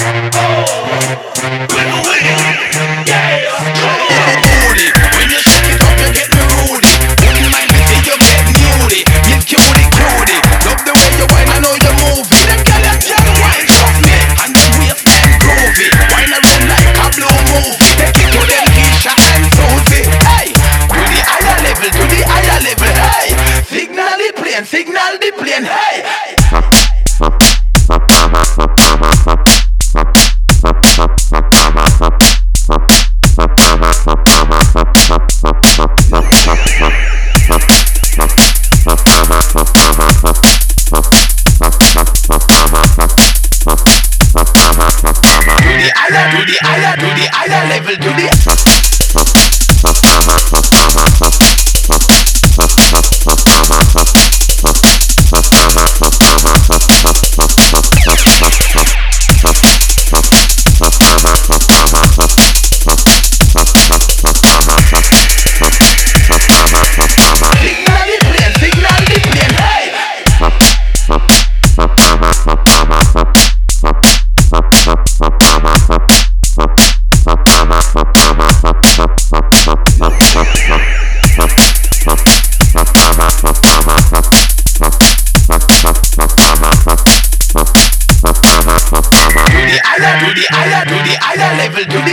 Oh, higher, to the higher, to the higher level, to the higher, to the higher, to the higher level, to the